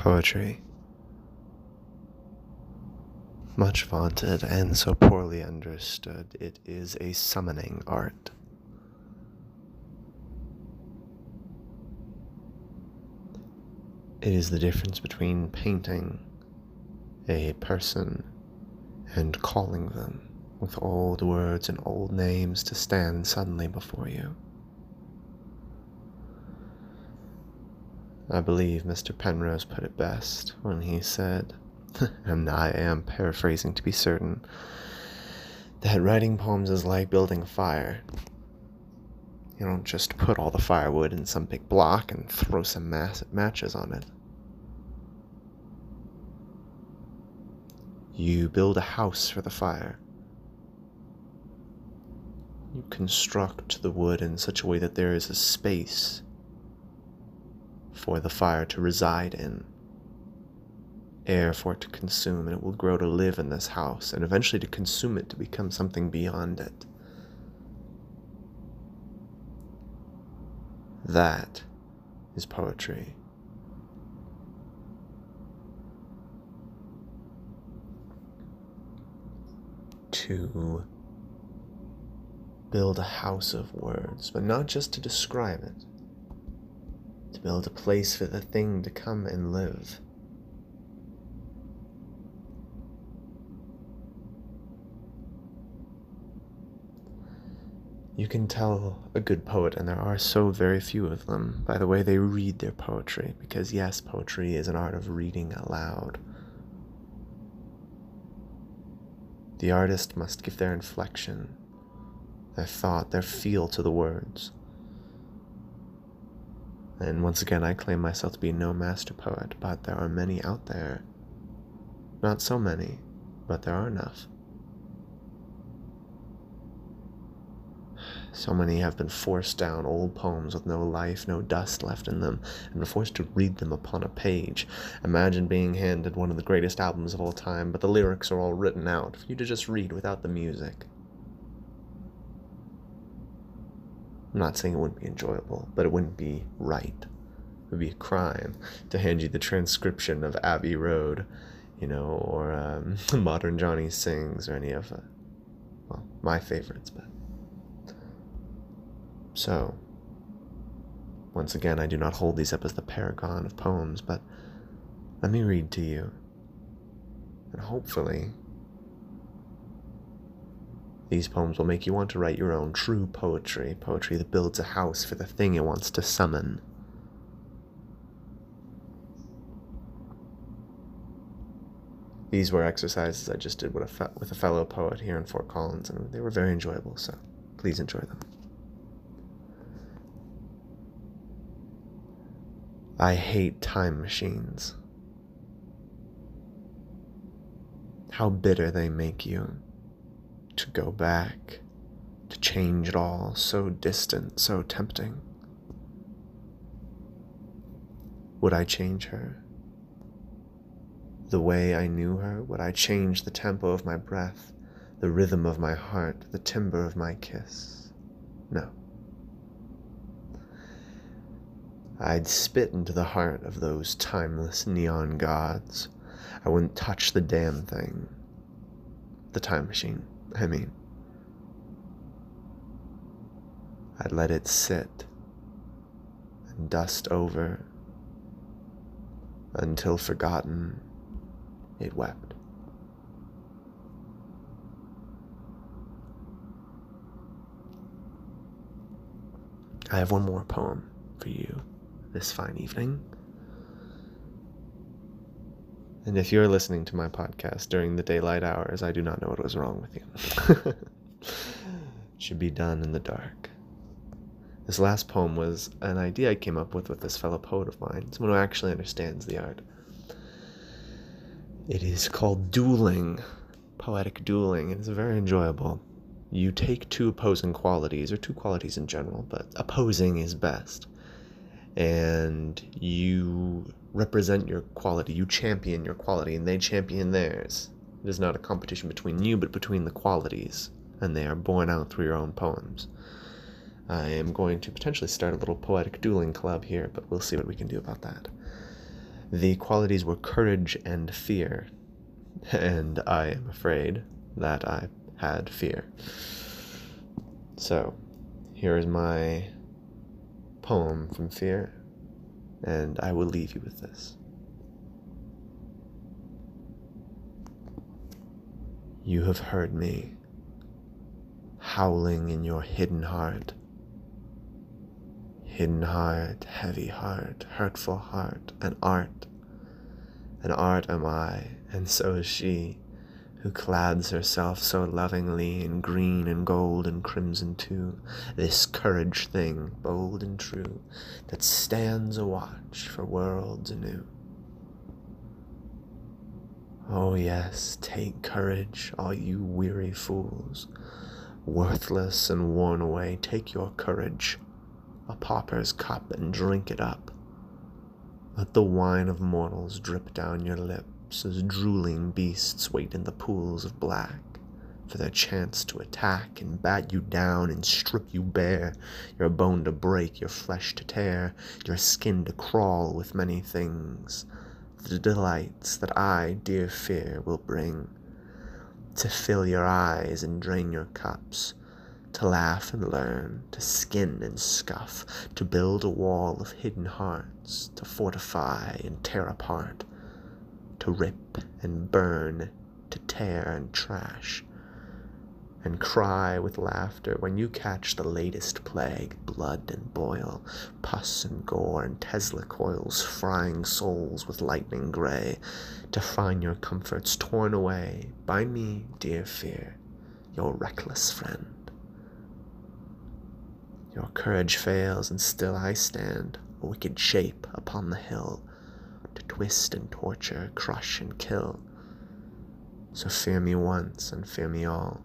Poetry. Much vaunted and so poorly understood, it is a summoning art. It is the difference between painting a person and calling them with old words and old names to stand suddenly before you. I believe Mr. Penrose put it best when he said, and I am paraphrasing to be certain, that writing poems is like building a fire. You don't just put all the firewood in some big block and throw some mass- matches on it. You build a house for the fire. You construct the wood in such a way that there is a space for the fire to reside in, air for it to consume, and it will grow to live in this house, and eventually to consume it to become something beyond it. That is poetry. To build a house of words, but not just to describe it, to build a place for the thing to come and live. You can tell a good poet, and there are so very few of them, by the way they read their poetry, because yes, poetry is an art of reading aloud. The artist must give their inflection, their thought, their feel to the words. And once again, I claim myself to be no master poet, but there are many out there. Not so many, but there are enough. So many have been forced down old poems with no life, no dust left in them, and been forced to read them upon a page. Imagine being handed one of the greatest albums of all time, but the lyrics are all written out for you to just read without the music. I'm not saying it wouldn't be enjoyable, but it wouldn't be right. It would be a crime to hand you the transcription of Abbey Road, you know, or um, Modern Johnny Sings, or any of, uh, well, my favorites. But so, once again, I do not hold these up as the paragon of poems, but let me read to you, and hopefully these poems will make you want to write your own true poetry, poetry that builds a house for the thing it wants to summon. These were exercises I just did with a, fe- with a fellow poet here in Fort Collins, and they were very enjoyable, so please enjoy them. I hate time machines. How bitter they make you to go back, to change it all, so distant, so tempting. Would I change her? The way I knew her, would I change the tempo of my breath, the rhythm of my heart, the timbre of my kiss? No. I'd spit into the heart of those timeless neon gods. I wouldn't touch the damn thing. The time machine. I mean, I'd let it sit and dust over until forgotten it wept. I have one more poem for you this fine evening. And if you're listening to my podcast during the daylight hours, I do not know what was wrong with you. it should be done in the dark. This last poem was an idea I came up with with this fellow poet of mine, someone who actually understands the art. It is called dueling, poetic dueling. It is very enjoyable. You take two opposing qualities, or two qualities in general, but opposing is best. And you represent your quality, you champion your quality, and they champion theirs. It is not a competition between you, but between the qualities, and they are borne out through your own poems. I am going to potentially start a little poetic dueling club here, but we'll see what we can do about that. The qualities were courage and fear, and I am afraid that I had fear. So, here is my poem from Fear, and I will leave you with this. You have heard me howling in your hidden heart. Hidden heart, heavy heart, hurtful heart, an art. An art am I, and so is she, who clads herself so lovingly in green and gold and crimson too, this courage thing, bold and true, that stands a watch for worlds anew. Oh, yes, take courage, all you weary fools, worthless and worn away, take your courage, a pauper's cup, and drink it up. Let the wine of mortals drip down your lips as drooling beasts wait in the pools of black for their chance to attack and bat you down and strip you bare, your bone to break, your flesh to tear, your skin to crawl with many things, the delights that I, dear fear, will bring, to fill your eyes and drain your cups, to laugh and learn, to skin and scuff, to build a wall of hidden hearts, to fortify and tear apart, to rip and burn, to tear and trash, and cry with laughter when you catch the latest plague, blood and boil, pus and gore, and Tesla coils frying souls with lightning gray, to find your comforts torn away by me, dear fear, your reckless friend. Your courage fails, and still I stand, a wicked shape upon the hill, twist and torture, crush and kill. So fear me once and fear me all.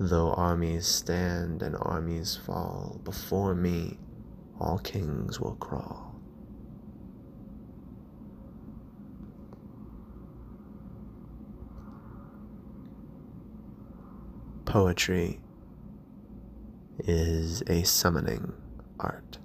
Though armies stand and armies fall, before me all kings will crawl. Poetry is a summoning art.